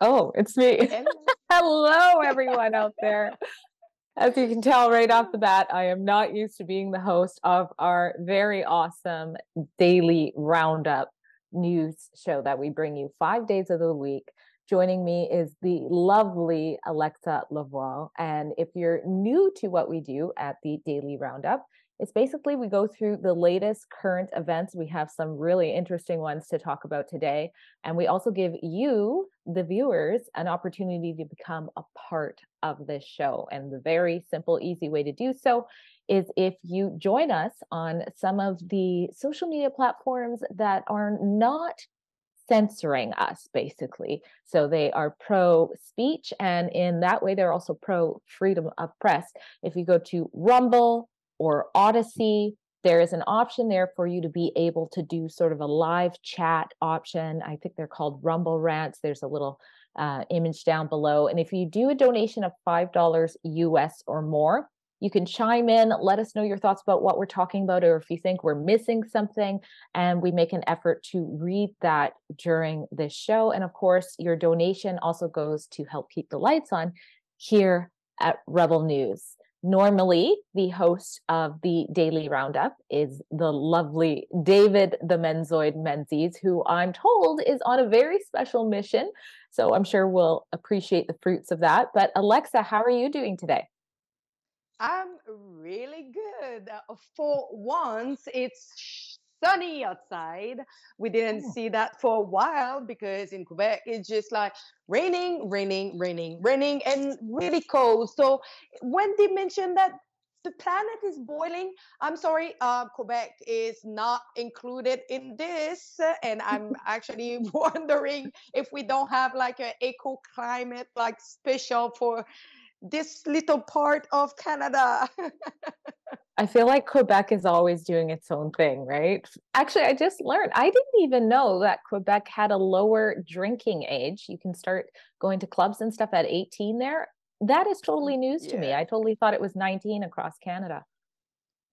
Oh, it's me. Hello, everyone out there. As you can tell right off the bat, I am not used to being the host of our very awesome daily roundup news show that we bring you five days of the week. Joining me is the lovely Alexa Lavoie. And if you're new to what we do at the Daily Roundup, it's basically we go through the latest current events. We have some really interesting ones to talk about today. And we also give you, the viewers, an opportunity to become a part of this show. And the very simple, easy way to do so is if you join us on some of the social media platforms that are not censoring us, basically. So they are pro speech, and in that way, they're also pro freedom of press. If you go to Rumble, or Odysee, there is an option there for you to be able to do sort of a live chat option. I think they're called Rumble Rants. There's a little uh, image down below. And if you do a donation of $5 US or more, you can chime in, let us know your thoughts about what we're talking about, or if you think we're missing something. And we make an effort to read that during this show. And of course, your donation also goes to help keep the lights on here at Rebel News. Normally, the host of the Daily Roundup is the lovely David the Menzoid Menzies, who I'm told is on a very special mission. So I'm sure we'll appreciate the fruits of that. But Alexa, how are you doing today? I'm really good. Uh, for once, it's sunny outside. We didn't oh. see that for a while because in Quebec it's just like raining, raining, raining, raining, and really cold. So when they mentioned that the planet is boiling, I'm sorry, uh, Quebec is not included in this, and I'm actually wondering if we don't have like an eco climate like special for this little part of Canada. I feel like Quebec is always doing its own thing, right? Actually, I just learned, I didn't even know that Quebec had a lower drinking age. You can start going to clubs and stuff at 18 there. That is totally mm, news yeah. to me. I totally thought it was 19 across Canada.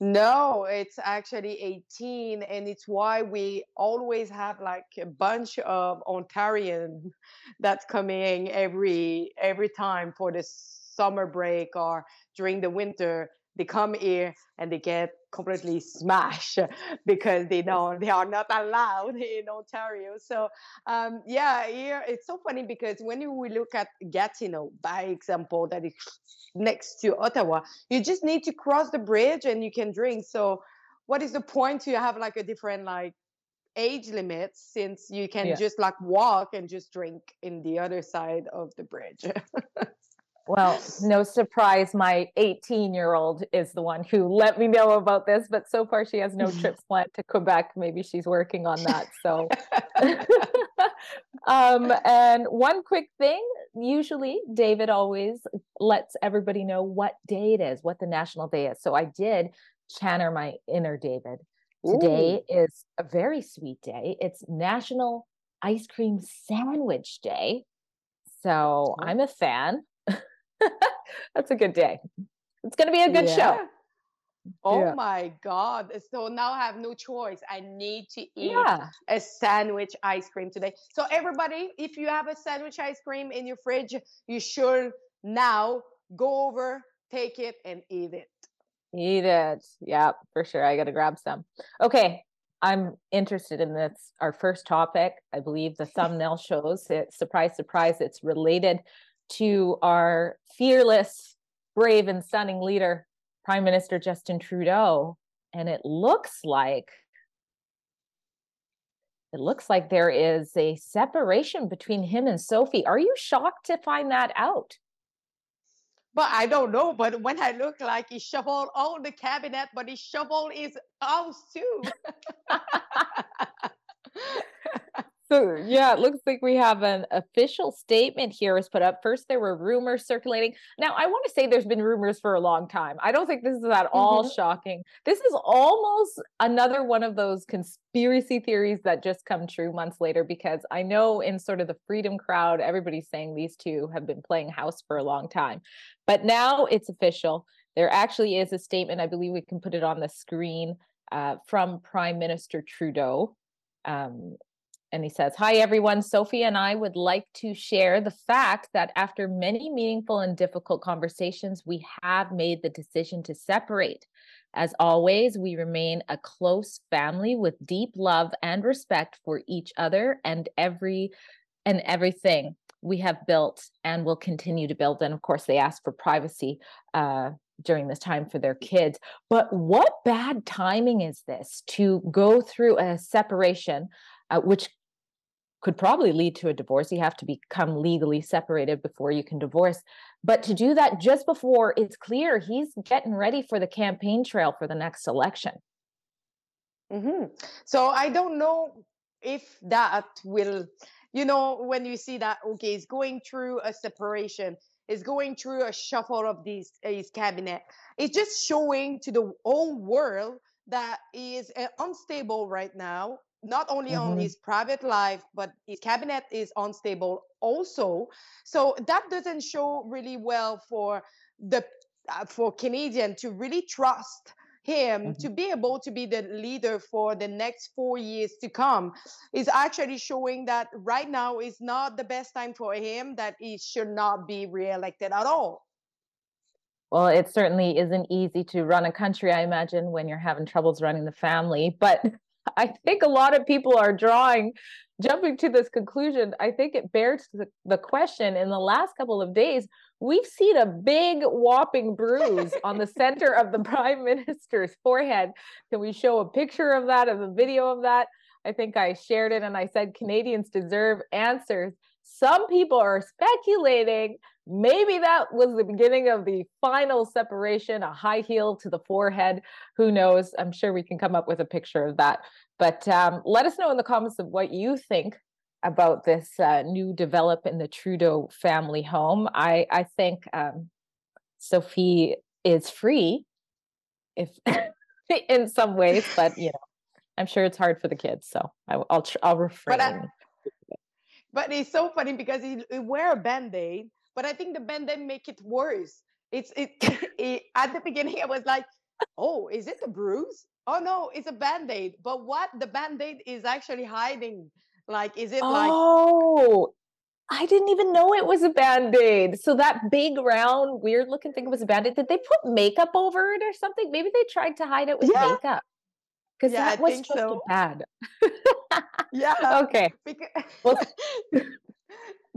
No, it's actually 18 and it's why we always have like a bunch of Ontarians that's coming every every time for this summer break or during the winter they come here and they get completely smashed because they know they are not allowed in Ontario. So um, yeah, here it's so funny because when we look at Gatineau, by example, that is next to Ottawa, you just need to cross the bridge and you can drink. So what is the point to have like a different like age limit since you can yeah. just like walk and just drink in the other side of the bridge? Well, no surprise, my 18 year old is the one who let me know about this, but so far she has no trips planned to Quebec. Maybe she's working on that. So, um, and one quick thing usually David always lets everybody know what day it is, what the national day is. So I did channel my inner David. Today Ooh. is a very sweet day. It's National Ice Cream Sandwich Day. So I'm a fan. That's a good day. It's going to be a good yeah. show. Oh yeah. my God. So now I have no choice. I need to eat yeah. a sandwich ice cream today. So, everybody, if you have a sandwich ice cream in your fridge, you should now go over, take it, and eat it. Eat it. Yeah, for sure. I got to grab some. Okay. I'm interested in this. Our first topic, I believe the thumbnail shows it. Surprise, surprise, it's related to our fearless, brave, and stunning leader, Prime Minister Justin Trudeau. And it looks like it looks like there is a separation between him and Sophie. Are you shocked to find that out? But I don't know. But when I look like he shoveled all the cabinet, but he shoveled his house too. So yeah, it looks like we have an official statement here was put up. First, there were rumors circulating. Now, I want to say there's been rumors for a long time. I don't think this is at all mm-hmm. shocking. This is almost another one of those conspiracy theories that just come true months later because I know in sort of the freedom crowd, everybody's saying these two have been playing house for a long time. But now it's official. There actually is a statement. I believe we can put it on the screen uh, from Prime Minister Trudeau. Um, and he says, Hi, everyone. Sophie and I would like to share the fact that after many meaningful and difficult conversations, we have made the decision to separate. As always, we remain a close family with deep love and respect for each other and every and everything we have built and will continue to build. And of course, they ask for privacy uh, during this time for their kids. But what bad timing is this to go through a separation, uh, which could probably lead to a divorce. You have to become legally separated before you can divorce. But to do that just before it's clear he's getting ready for the campaign trail for the next election. Mm-hmm. So I don't know if that will, you know, when you see that, okay, he's going through a separation, is going through a shuffle of these his cabinet. It's just showing to the whole world that he is uh, unstable right now not only mm-hmm. on his private life but his cabinet is unstable also so that doesn't show really well for the uh, for canadian to really trust him mm-hmm. to be able to be the leader for the next four years to come is actually showing that right now is not the best time for him that he should not be reelected at all well, it certainly isn't easy to run a country, I imagine, when you're having troubles running the family. But I think a lot of people are drawing, jumping to this conclusion. I think it bears the, the question in the last couple of days, we've seen a big whopping bruise on the center of the prime minister's forehead. Can we show a picture of that, of a video of that? I think I shared it and I said Canadians deserve answers. Some people are speculating maybe that was the beginning of the final separation, a high heel to the forehead. Who knows? I'm sure we can come up with a picture of that. But um, let us know in the comments of what you think about this uh, new develop in the Trudeau family home. I, I think um, Sophie is free, if in some ways, but you know, I'm sure it's hard for the kids. So I, will I'll I'll refrain. But, I, but it's so funny because he, he wear a band-aid, but I think the band then make it worse. It's it, it at the beginning I was like, oh, is it a bruise? Oh no, it's a band-aid. But what the band-aid is actually hiding? Like, is it like Oh, I didn't even know it was a band-aid. So that big round, weird looking thing was a band-aid. Did they put makeup over it or something? Maybe they tried to hide it with yeah. makeup. Because yeah, that I was just so. bad. yeah. Okay. Because... well,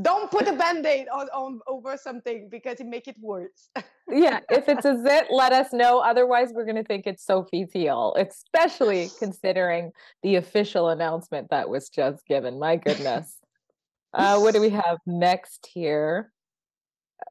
don't put a band-aid on, on over something because it make it worse. Yeah if it's a zit let us know. Otherwise we're going to think it's sophie's heel especially considering the official announcement that was just given. My goodness. Uh, what do we have next here?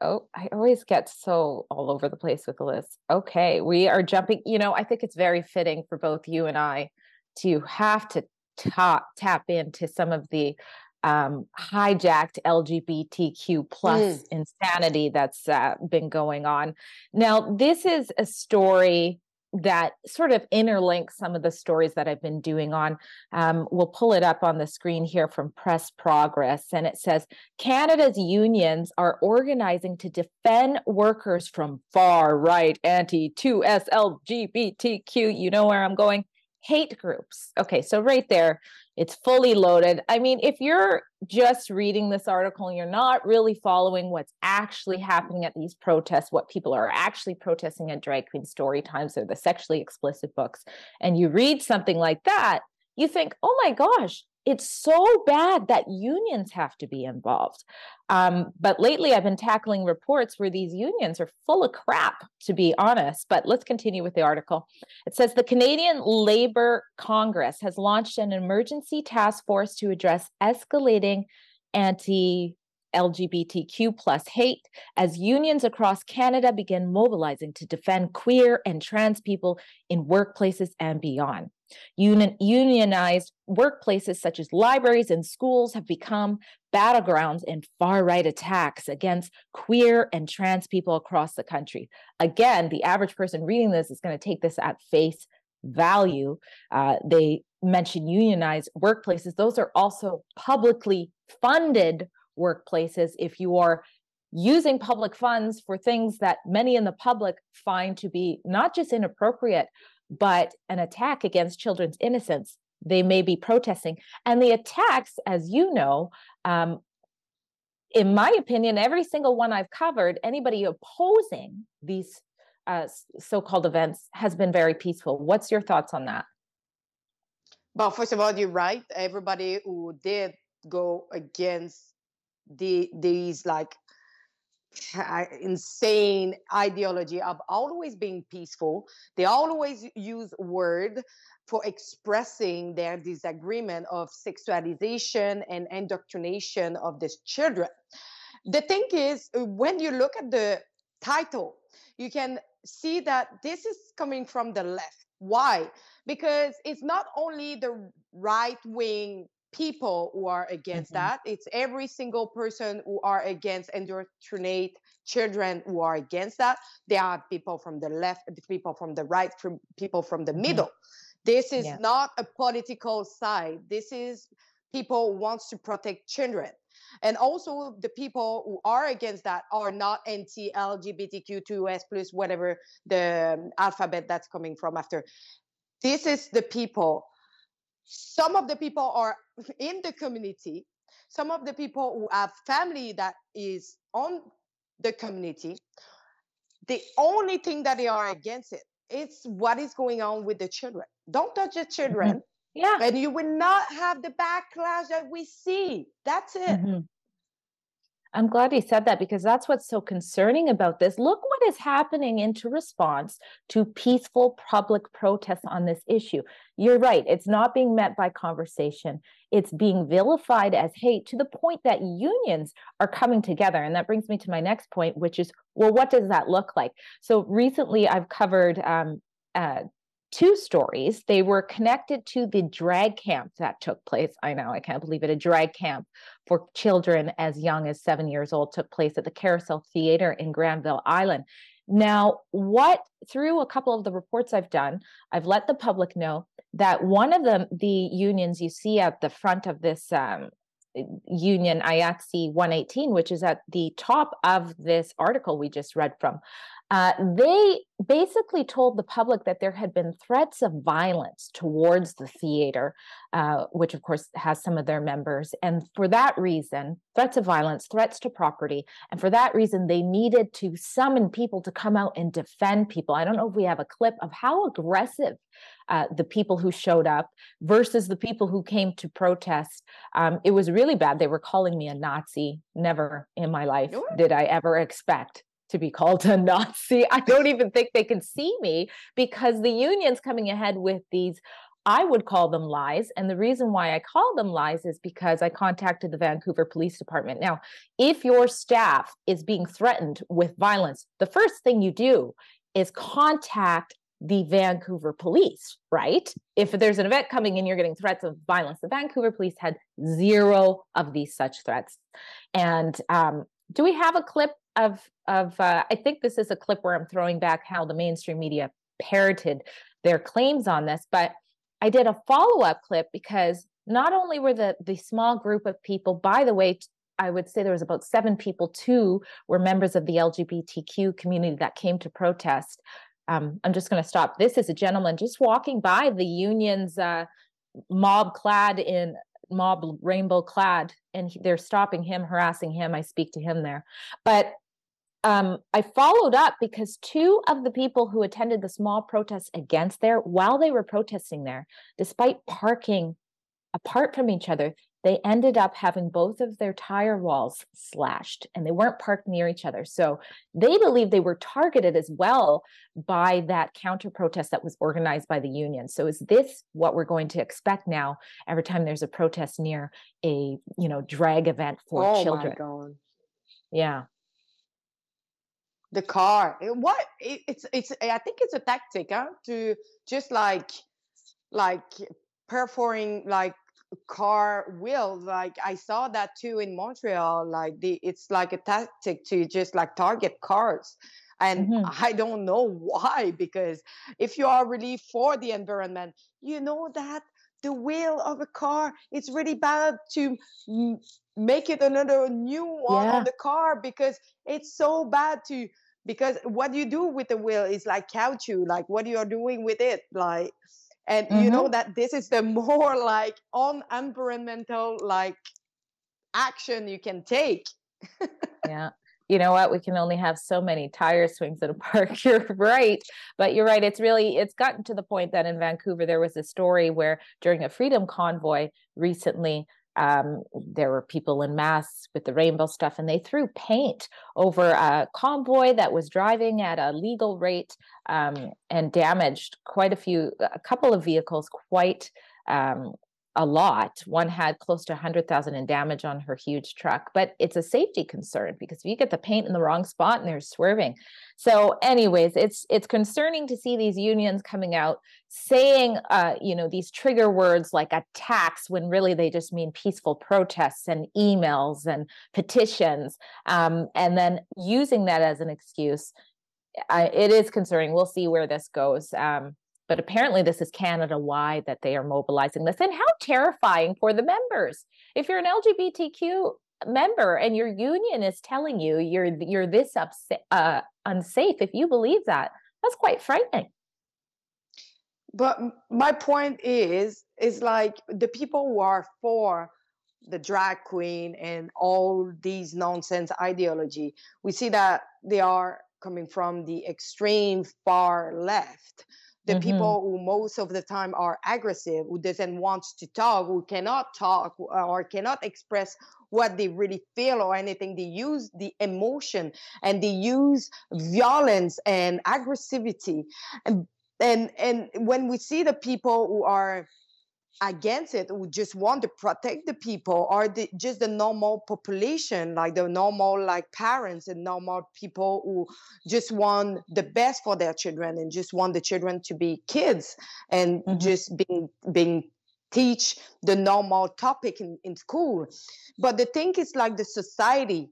Oh i always get so all over the place with the list okay we are jumping you know i think it's very fitting for both you and i to have to tap tap into some of the um, hijacked LGBTQ plus mm. insanity that's uh, been going on. Now, this is a story that sort of interlinks some of the stories that I've been doing on. Um, we'll pull it up on the screen here from Press Progress, and it says Canada's unions are organizing to defend workers from far right anti 2S LGBTQ. You know where I'm going? Hate groups. Okay, so right there, it's fully loaded. I mean, if you're just reading this article and you're not really following what's actually happening at these protests, what people are actually protesting at drag queen story times or the sexually explicit books, and you read something like that, you think, oh my gosh, it's so bad that unions have to be involved. Um, but lately, I've been tackling reports where these unions are full of crap, to be honest. But let's continue with the article. It says the Canadian Labor Congress has launched an emergency task force to address escalating anti LGBTQ plus hate as unions across Canada begin mobilizing to defend queer and trans people in workplaces and beyond. Union, unionized workplaces such as libraries and schools have become battlegrounds in far right attacks against queer and trans people across the country. Again, the average person reading this is going to take this at face value. Uh, they mention unionized workplaces, those are also publicly funded workplaces. If you are using public funds for things that many in the public find to be not just inappropriate, but an attack against children's innocence, they may be protesting. And the attacks, as you know, um, in my opinion, every single one I've covered, anybody opposing these uh, so-called events has been very peaceful. What's your thoughts on that? Well, first of all, you're right. Everybody who did go against the these like insane ideology of always being peaceful, they always use word for expressing their disagreement of sexualization and indoctrination of these children. The thing is, uh, when you look at the title, you can see that this is coming from the left. Why? Because it's not only the right wing people who are against mm-hmm. that, it's every single person who are against indoctrinate children who are against that. There are people from the left, people from the right, from people from the mm-hmm. middle. This is yeah. not a political side. This is people wants to protect children and also the people who are against that are not anti lgbtq2s plus whatever the um, alphabet that's coming from after this is the people some of the people are in the community some of the people who have family that is on the community the only thing that they are against it it's what is going on with the children don't touch the children mm-hmm. Yeah. And you will not have the backlash that we see. That's it. Mm-hmm. I'm glad you said that because that's what's so concerning about this. Look what is happening into response to peaceful public protests on this issue. You're right. It's not being met by conversation. It's being vilified as hate to the point that unions are coming together. And that brings me to my next point, which is well, what does that look like? So recently I've covered um, uh, two stories. They were connected to the drag camp that took place. I know, I can't believe it. A drag camp for children as young as seven years old took place at the Carousel Theater in Granville Island. Now, what through a couple of the reports I've done, I've let the public know that one of the the unions you see at the front of this um, union IATSE 118, which is at the top of this article we just read from, uh, they basically told the public that there had been threats of violence towards the theater, uh, which of course has some of their members. And for that reason, threats of violence, threats to property. And for that reason, they needed to summon people to come out and defend people. I don't know if we have a clip of how aggressive uh, the people who showed up versus the people who came to protest. Um, it was really bad. They were calling me a Nazi. Never in my life did I ever expect to be called a Nazi. I don't even think they can see me because the union's coming ahead with these. I would call them lies. And the reason why I call them lies is because I contacted the Vancouver Police Department. Now, if your staff is being threatened with violence, the first thing you do is contact the Vancouver police, right? If there's an event coming and you're getting threats of violence, the Vancouver police had zero of these such threats. And um, do we have a clip of of uh, I think this is a clip where I'm throwing back how the mainstream media parroted their claims on this, but I did a follow up clip because not only were the the small group of people, by the way, I would say there was about seven people too were members of the LGBTQ community that came to protest. Um, I'm just going to stop. This is a gentleman just walking by the union's uh, mob clad in mob rainbow clad, and they're stopping him, harassing him. I speak to him there, but um, I followed up because two of the people who attended the small protests against there, while they were protesting there, despite parking apart from each other, they ended up having both of their tire walls slashed and they weren't parked near each other. So they believe they were targeted as well by that counter protest that was organized by the union. So is this what we're going to expect now every time there's a protest near a, you know, drag event for oh children? Yeah the car eh, what it's it's i think it's a tactic huh? to just like like perforating like car wheels like i saw that too in montreal like the it's like a tactic to just like target cars and mm-hmm. i don't know why because if you are really for the environment you know that the wheel of a car it's really bad to make it another new one yeah. on the car because it's so bad to because what you do with the wheel is like caoutchouc like what you are doing with it like and mm-hmm. you know mm-hmm. that this is the more like on environmental like action you can take. Yeah. You know what? We can only have so many tire swings at a park. You're right. But you're right. It's really it's gotten to the point that in vancouver there was a story where during a freedom convoy recently um, there were people in masks with the rainbow stuff, and they threw paint over a convoy that was driving at a legal rate um, and damaged quite a few, a couple of vehicles quite um, a lot. One had close to 100,000 in damage on her huge truck, but it's a safety concern because if you get the paint in the wrong spot and they're swerving. So anyways, it's it's concerning to see these unions coming out saying uh, you know these trigger words like attacks when really they just mean peaceful protests and emails and petitions um, and then using that as an excuse. It is concerning. We'll see where this goes. Um, but apparently, this is Canada wide that they are mobilizing this. And how terrifying for the members. If you're an LGBTQ member and your union is telling you you're you're this upset, uh, unsafe, if you believe that, that's quite frightening. But my point is, is like the people who are for the drag queen and all these nonsense ideology, we see that they are coming from the extreme far left the mm-hmm. people who most of the time are aggressive who doesn't want to talk who cannot talk or cannot express what they really feel or anything they use the emotion and they use violence and aggressivity and and and when we see the people who are against it who just want to protect the people or the, just the normal population like the normal like parents and normal people who just want the best for their children and just want the children to be kids and mm-hmm. just being being teach the normal topic in, in school but the thing is like the society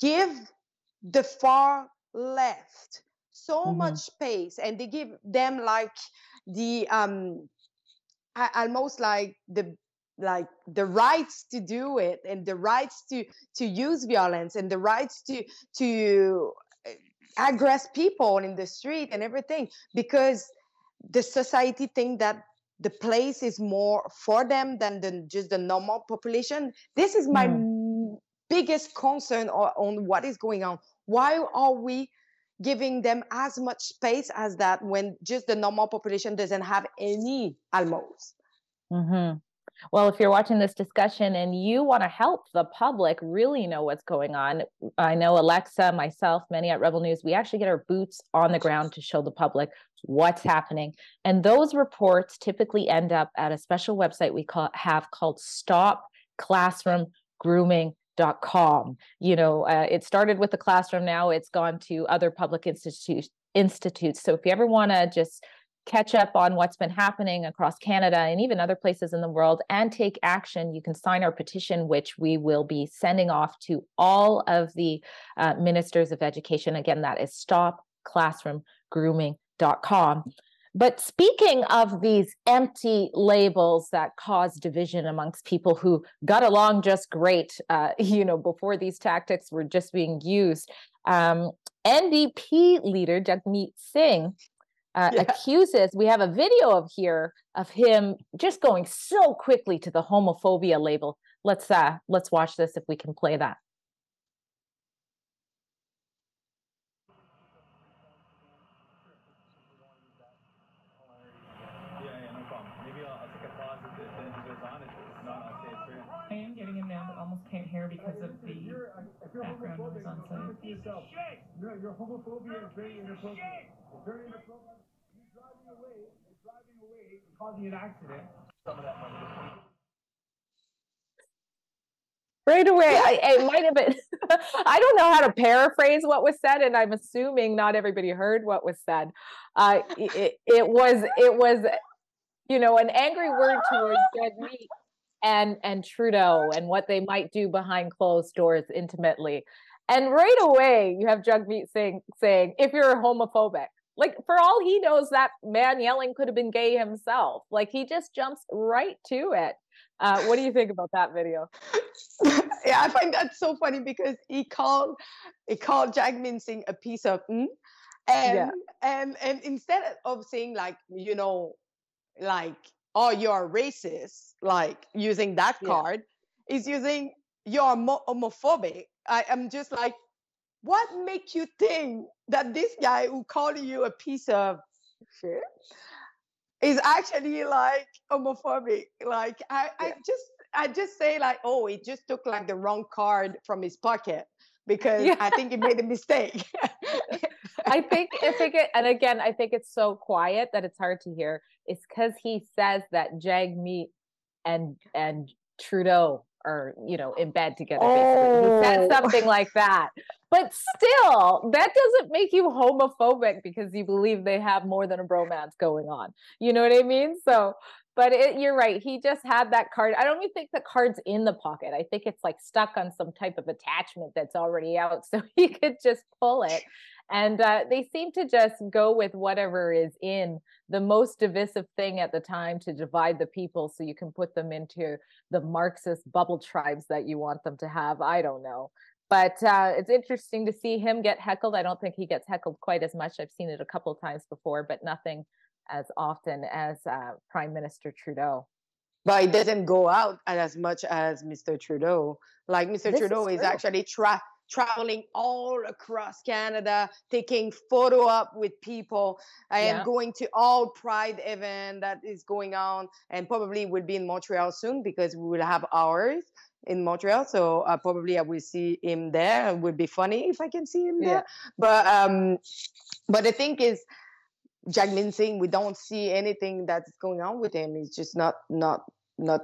give the far left so mm-hmm. much space and they give them like the um almost like the like the rights to do it and the rights to to use violence and the rights to to eh, aggress people in the street and everything because the society think that the place is more for them than the, just the normal population this is my mm. biggest concern on, on what is going on why are we giving them as much space as that when just the normal population doesn't have any almost. Mm-hmm. Well, if you're watching this discussion and you want to help the public really know what's going on, I know Alexa, myself, many at Rebel News, we actually get our boots on the ground to show the public what's happening. And those reports typically end up at a special website we call, have called Stop Classroom Grooming dot com. You know uh, it started with the classroom now it's gone to other public institutes institutes. So if you ever want to just catch up on what's been happening across canada and even other places in the world and take action you can sign our petition which we will be sending off to all of the uh, ministers of education. Again that is stop classroom grooming.com but speaking of these empty labels that cause division amongst people who got along just great, uh, you know, before these tactics were just being used, um, NDP leader Jagmeet Singh uh, yeah. accuses. We have a video of here of him just going so quickly to the homophobia label. Let's uh, let's watch this if we can play that. Can't because of the background noise on site. Your, your homophobia is very inappropriate. It's very inappropriate. You're driving away, you're driving away, causing an accident. Some of that money right away I, it might have been i don't know how to paraphrase what was said and i'm assuming not everybody heard what was said uh, it, it was it was you know an angry word towards dead meat and and Trudeau and what they might do behind closed doors intimately. And right away, you have Jagmeet Singh saying, if you're homophobic, like for all he knows, that man yelling could have been gay himself. Like he just jumps right to it. Uh, what do you think about that video? yeah, I find that so funny because he called he called Jagmeet Singh a piece of mm, and yeah. and and instead of saying like you know like oh you're racist like using that Yeah. card is using you're mo- homophobic i am just like what make you think that this guy who called you a piece of shit is actually like homophobic like i i just i just say like oh he just took like the wrong card from his pocket because Yeah. i think he made a mistake I think I think it and again, I think it's so quiet that it's hard to hear. It's because he says that Jagmeet and and Trudeau are, you know, in bed together. Basically, he said Oh. something like that. But still, that doesn't make you homophobic because you believe they have more than a bromance going on. You know what I mean? So, but it, you're right. He just had that card. I don't even think the card's in the pocket. I think it's like stuck on some type of attachment that's already out, so he could just pull it and uh, they seem to just go with whatever is in the most divisive thing at the time to divide the people so you can put them into the marxist bubble tribes that you want them to have i don't know but uh, it's interesting to see him get heckled i don't think he gets heckled quite as much i've seen it a couple times before but nothing as often as uh, prime minister trudeau but it doesn't go out as much as Mr. Trudeau. Like Mr. This Trudeau is, true. actually tra- traveling all across Canada, taking photo up with people, and Yeah. going to all Pride event that is going on, and probably will be in Montreal soon because we will have ours in Montreal. So uh, probably I will see him there. It would be funny if I can see him there. But um, but the thing is. Jagmeet Singh, we don't see anything that's going on with him. He's just not not not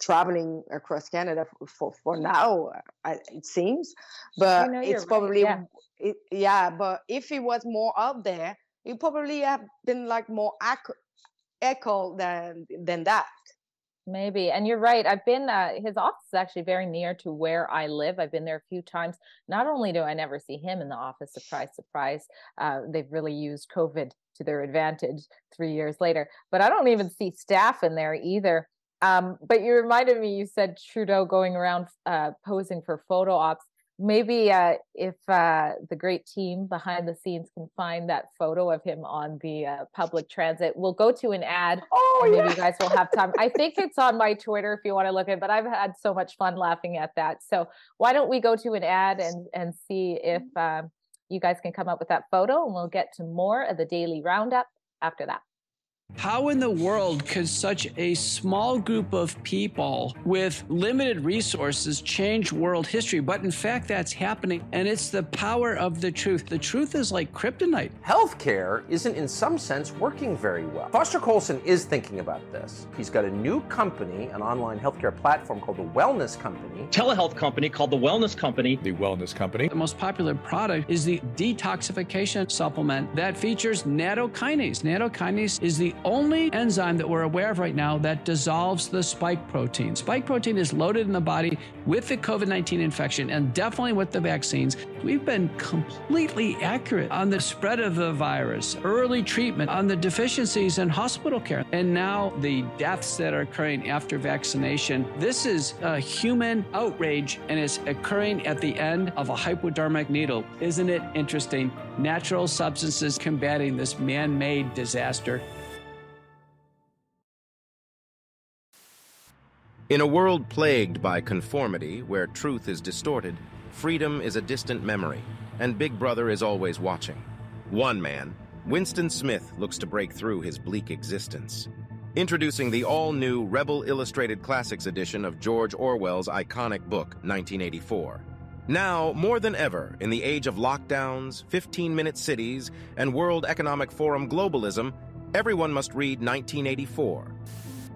traveling across Canada for for, now. It seems, but it's right, probably yeah. it, yeah. But if he was more out there, he probably have been like more echo, echo than than that. Maybe. And you're right. I've been, uh, his office is actually very near to where I live. I've been there a few times. Not only do I never see him in the office, surprise, surprise, uh, they've really used COVID to their advantage three years later, but I don't even see staff in there either. Um, but you reminded me, you said Trudeau going around uh, posing for photo ops. Maybe uh, if uh, the great team behind the scenes can find that photo of him on the uh, public transit, we'll go to an ad Oh maybe yeah. you guys will have time. I think it's on my Twitter if you want to look at it, but I've had so much fun laughing at that. So why don't we go to an ad and and see if um, you guys can come up with that photo and we'll get to more of the daily roundup after that. How in the world could such a small group of people with limited resources change world history? But in fact, that's happening, and it's the power of the truth. The truth is like kryptonite. Healthcare isn't, in some sense, working very well. Foster Coulson is thinking about this. He's got a new company, an online healthcare platform called the Wellness Company. telehealth company called the Wellness Company. the Wellness Company. The most popular product is the detoxification supplement that features nattokinase. Nattokinase is the only enzyme that we're aware of right now that dissolves the spike protein. Spike protein is loaded in the body with the COVID 19 infection and definitely with the vaccines. We've been completely accurate on the spread of the virus, early treatment, on the deficiencies in hospital care, and now the deaths that are occurring after vaccination. This is a human outrage and it's occurring at the end of a hypodermic needle. Isn't it interesting? Natural substances combating this man made disaster. In a world plagued by conformity, where truth is distorted, freedom is a distant memory, and Big Brother is always watching. One man, Winston Smith, looks to break through his bleak existence. Introducing the all new Rebel Illustrated Classics edition of George Orwell's iconic book, 1984. Now, more than ever, in the age of lockdowns, 15 minute cities, and World Economic Forum globalism, everyone must read 1984.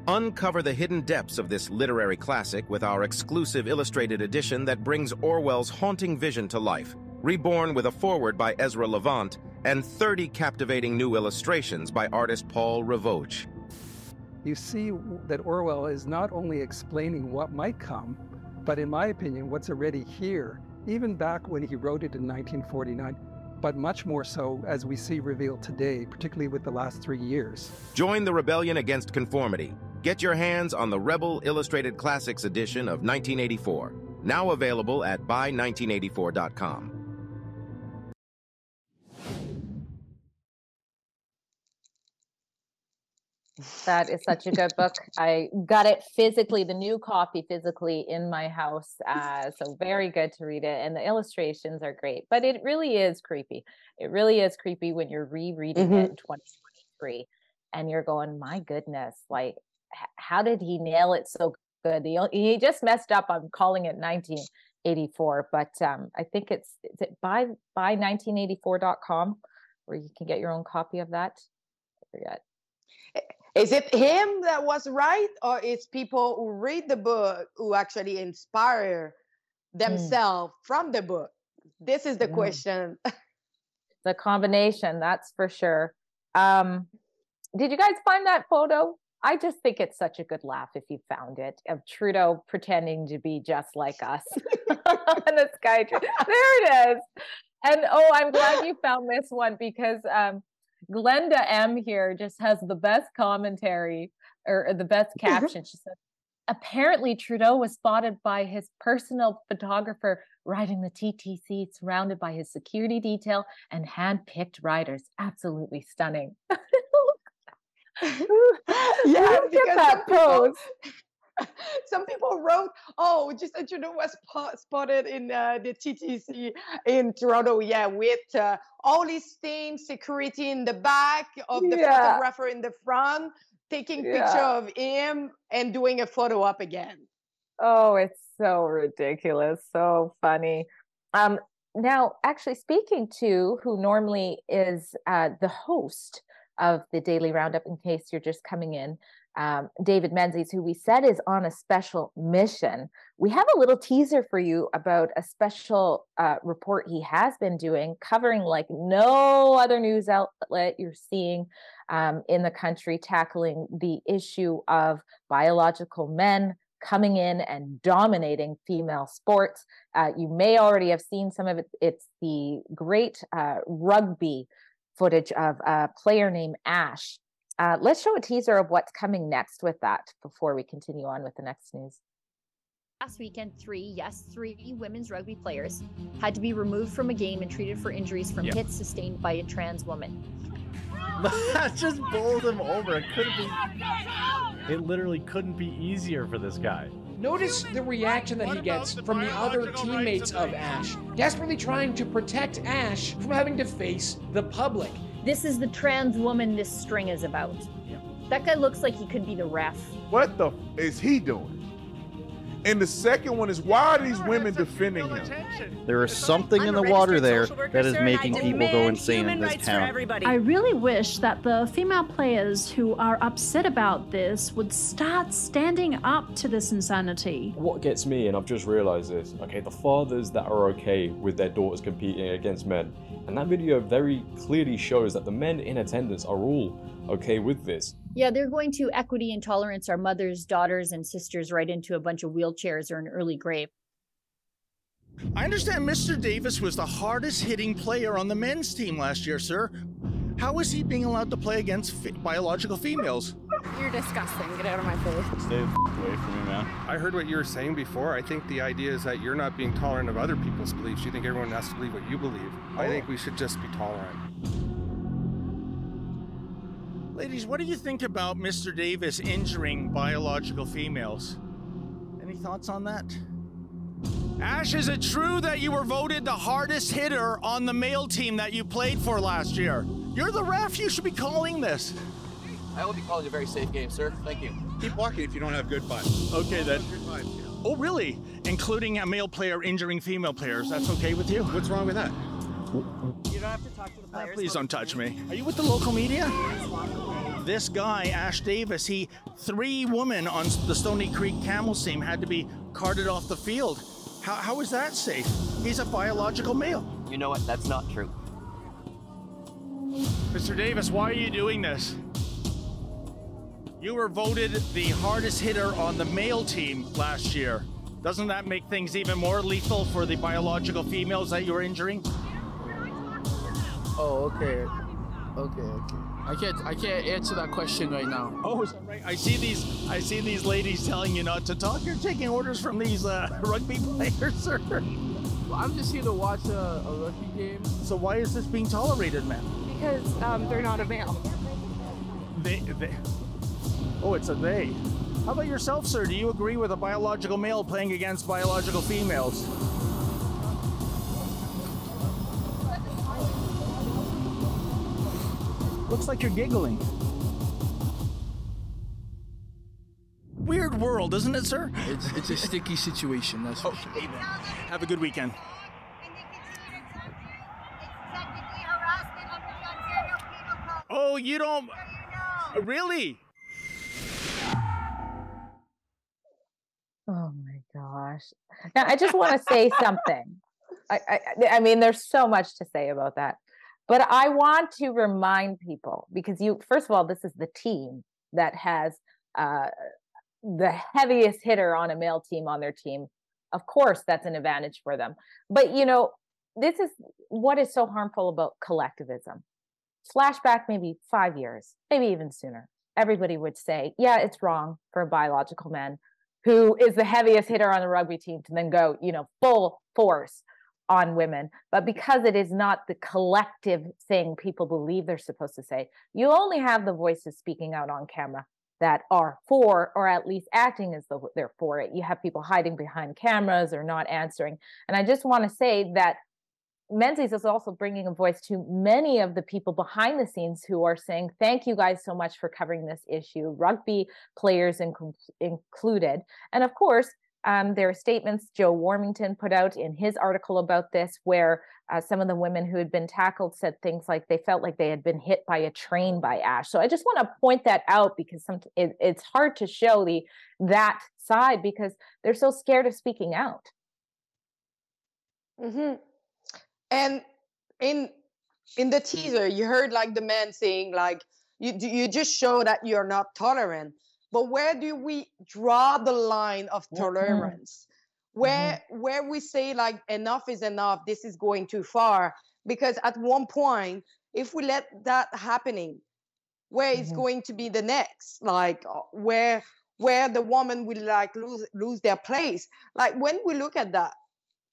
Uncover the hidden depths of this literary classic with our exclusive illustrated edition that brings Orwell's haunting vision to life, reborn with a foreword by Ezra Levant and 30 captivating new illustrations by artist Paul Ravoche. you see that Orwell is not only explaining what might come, but in my opinion, what's already here, even back when he wrote it in 1949, but much more so as we see revealed today, particularly with the last three years. Join the rebellion against conformity. Get your hands on the Rebel Illustrated Classics edition of 1984, now available at buy1984.com. That is such a good book. I got it physically, the new copy physically in my house. Uh, so very good to read it. And the illustrations are great, but it really is creepy. It really is creepy when you're rereading Mhm. it in 2023 and you're going, my goodness, like, h- how did he nail it so good? He, he just messed up. I'm calling it 1984, but um, I think it's, is it buy, buy1984.com where you can get your own copy of that. I forget. Is it him that was right, or it's people who read the book who actually inspire themselves from the book? This is the Mm. question. the combination that's for sure um did you guys find that photo i just think it's such a good laugh if you found it of trudeau pretending to be just like us and the sky there it is and oh i'm glad you found this one because um glenda m here just has the best commentary or, the best mm-hmm. caption she said apparently trudeau was spotted by his personal photographer riding the ttc surrounded by his security detail and hand-picked riders. Absolutely stunning. yeah, Look at that people, pose. some people wrote, "Oh, just that you know was spo- spotted in uh, the TTC in Toronto." Yeah, with uh, all his team security in the back of the Yeah. photographer in the front, taking picture of him and doing a photo up again. Oh, it's so ridiculous. So funny. Um, now, actually, speaking to who normally is uh, the host of the Daily Roundup, in case you're just coming in, um, David Menzies, who we said is on a special mission. We have a little teaser for you about a special uh, report he has been doing, covering like no other news outlet you're seeing um, in the country, tackling the issue of biological men coming in and dominating female sports. Uh, you may already have seen some of it. It's the great uh, rugby footage of a player named Ash. Uh, let's show a teaser of what's coming next with that before we continue on with the next news. Last weekend, three, yes, three women's rugby players had to be removed from a game and treated for injuries from Yeah. hits sustained by a trans woman. that just bowled him over. It couldn't be. It literally couldn't be easier for this guy. Notice the reaction that he gets from the other teammates of Ash, desperately trying to protect Ash from having to face the public. This is the trans woman this string is about. That guy looks like he could be the ref. What the f- is he doing? And the second one is why are these women defending him? There is something in the water there that is making people go insane in this town. I really wish that the female players who are upset about this would start standing up to this insanity. What gets me, and I've just realised this, okay, the fathers that are okay with their daughters competing against men, and that video very clearly shows that the men in attendance are all okay with this. Yeah, they're going to equity and tolerance our mothers, daughters, and sisters right into a bunch of wheelchairs or an early grave. I understand Mr. Davis was the hardest hitting player on the men's team last year, sir. How is he being allowed to play against fi- biological females? You're disgusting. Get out of my face. Stay the f- away from me, man. I heard what you were saying before. I think the idea is that you're not being tolerant of other people's beliefs. You think everyone has to believe what you believe. I think we should just be tolerant. Ladies, what do you think about Mr. Davis injuring biological females? Any thoughts on that? Ash, is it true that you were voted the hardest hitter on the male team that you played for last year? You're the ref. You should be calling this. I will be calling a very safe game, sir. Thank you. Keep walking if you don't have good vibes. Okay, then. Oh, really? Including a male player injuring female players. That's okay with you? What's wrong with that? You don't have to talk to the ah, players. Please don't touch me. Are you with the local media? This guy, Ash Davis, he three women on the Stoney Creek Camels team had to be carted off the field. How, how is that safe? He's a biological male. You know what? That's not true. Mr. Davis, why are you doing this? You were voted the hardest hitter on the male team last year. Doesn't that make things even more lethal for the biological females that you're injuring? Oh, okay. Okay, okay. I can't I can't answer that question right now. Oh, is that right? I see these I see these ladies telling you not to talk. You're taking orders from these uh, rugby players, sir. Well, I'm just here to watch a, a rugby game. So why is this being tolerated, man? Because um, they're not a male. They, they Oh, it's a they. How about yourself, sir? Do you agree with a biological male playing against biological females? Looks like you're giggling. Weird world, isn't it, sir? It's it's a sticky situation. That's for oh, sure. Have a good weekend. Oh, you don't. Really? Oh my gosh. Now, I just want to say something. I, I, I mean, there's so much to say about that. But I want to remind people because you, first of all, this is the team that has uh, the heaviest hitter on a male team on their team. Of course, that's an advantage for them. But, you know, this is what is so harmful about collectivism. Flashback maybe five years, maybe even sooner. Everybody would say, yeah, it's wrong for a biological man who is the heaviest hitter on the rugby team to then go, you know, full force on women. But because it is not the collective thing people believe they're supposed to say, you only have the voices speaking out on camera that are for, or at least acting as though they're for it. You have people hiding behind cameras or not answering. And I just want to say that Menzies is also bringing a voice to many of the people behind the scenes who are saying, Thank you guys so much for covering this issue, rugby players inc- included. And of course, um, there are statements Joe Warmington put out in his article about this, where uh, some of the women who had been tackled said things like they felt like they had been hit by a train by Ash. So I just want to point that out because some, it, it's hard to show the that side because they're so scared of speaking out. Mm-hmm. And in in the teaser, you heard like the man saying like you you just show that you're not tolerant. But where do we draw the line of tolerance? Mm-hmm. Where mm-hmm. where we say like enough is enough, this is going too far. Because at one point, if we let that happening, where mm-hmm. is going to be the next? Like uh, where where the woman will like lose lose their place. Like when we look at that,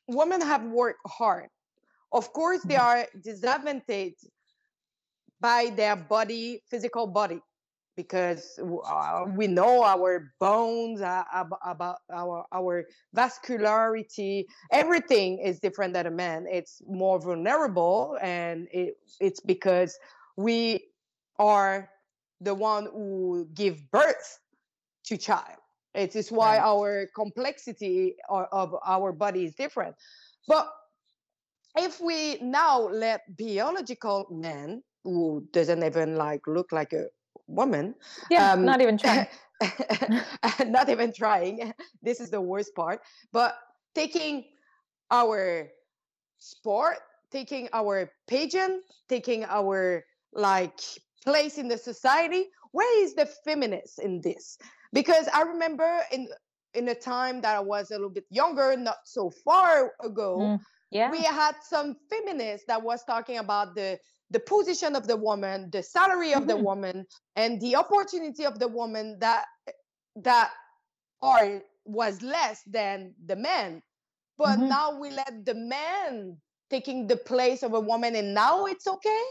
women have worked hard. Of course, they are disadvantaged by their body, physical body because uh, we know our bones, uh, about our our vascularity, everything is different than a man. It's more vulnerable, and it, it's because we are the one who give birth to child. It is why right. our complexity of our body is different. But if we now let biological men who doesn't even like look like a woman. Yeah, um, not even trying. not even trying. This is the worst part. But taking our sport, taking our pageant, taking our like place in the society, where is the feminist in this? Because I remember in in a time that I was a little bit younger, not so far ago, mm, yeah. we had some feminists that was talking about the the position of the woman, the salary of mm-hmm. the woman, and the opportunity of the woman that that are was less than the men. But mm-hmm. now we let the man taking the place of a woman, and now it's okay.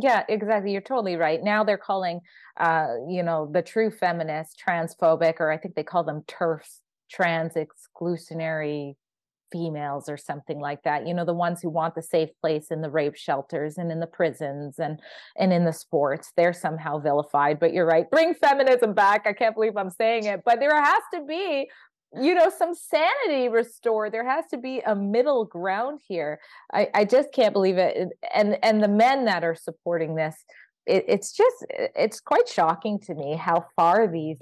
Yeah, exactly. You're totally right. Now they're calling, uh, you know, the true feminists transphobic, or I think they call them TERFs, trans exclusionary females or something like that you know the ones who want the safe place in the rape shelters and in the prisons and and in the sports they're somehow vilified but you're right bring feminism back i can't believe i'm saying it but there has to be you know some sanity restored there has to be a middle ground here. I i just can't believe it and and the men that are supporting this it, it's just it's quite shocking to me how far these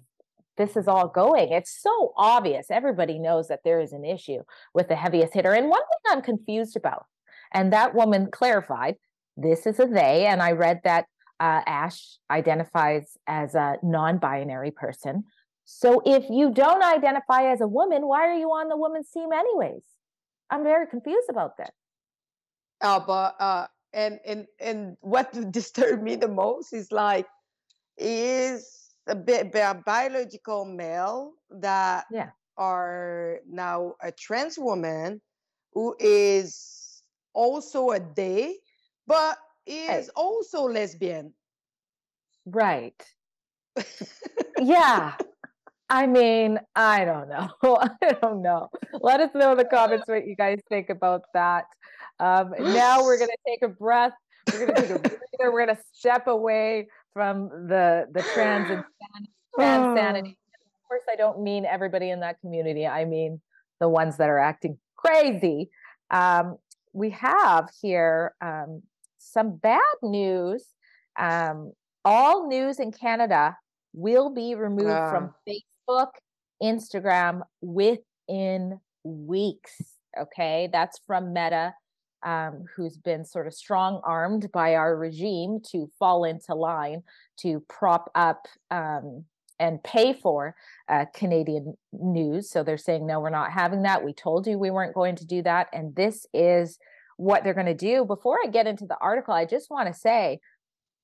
this is all going. It's so obvious. Everybody knows that there is an issue with the heaviest hitter. And one thing I'm confused about, and that woman clarified, this is a they. And I read that uh, Ash identifies as a non binary person. So if you don't identify as a woman, why are you on the women's team anyways? I'm very confused about that. Uh, but uh, and and and what disturbed me the most is like is a bit a biological male that yeah. are now a trans woman who is also a day, but is also lesbian. Right. yeah. I mean, I don't know. I don't know. Let us know in the comments what you guys think about that. Um, now we're gonna take a breath. We're gonna take a breather. We're gonna step away from the the trans and trans sanity. Of course, I don't mean everybody in that community. I mean the ones that are acting crazy. Um, we have here um, some bad news. Um, all news in Canada will be removed from Facebook, Instagram within weeks. Okay, that's from Meta, um, who's been sort of strong armed by our regime to fall into line to prop up um, and pay for uh, Canadian news. So they're saying, no, we're not having that. We told you we weren't going to do that. And this is what they're going to do. Before I get into the article, I just want to say,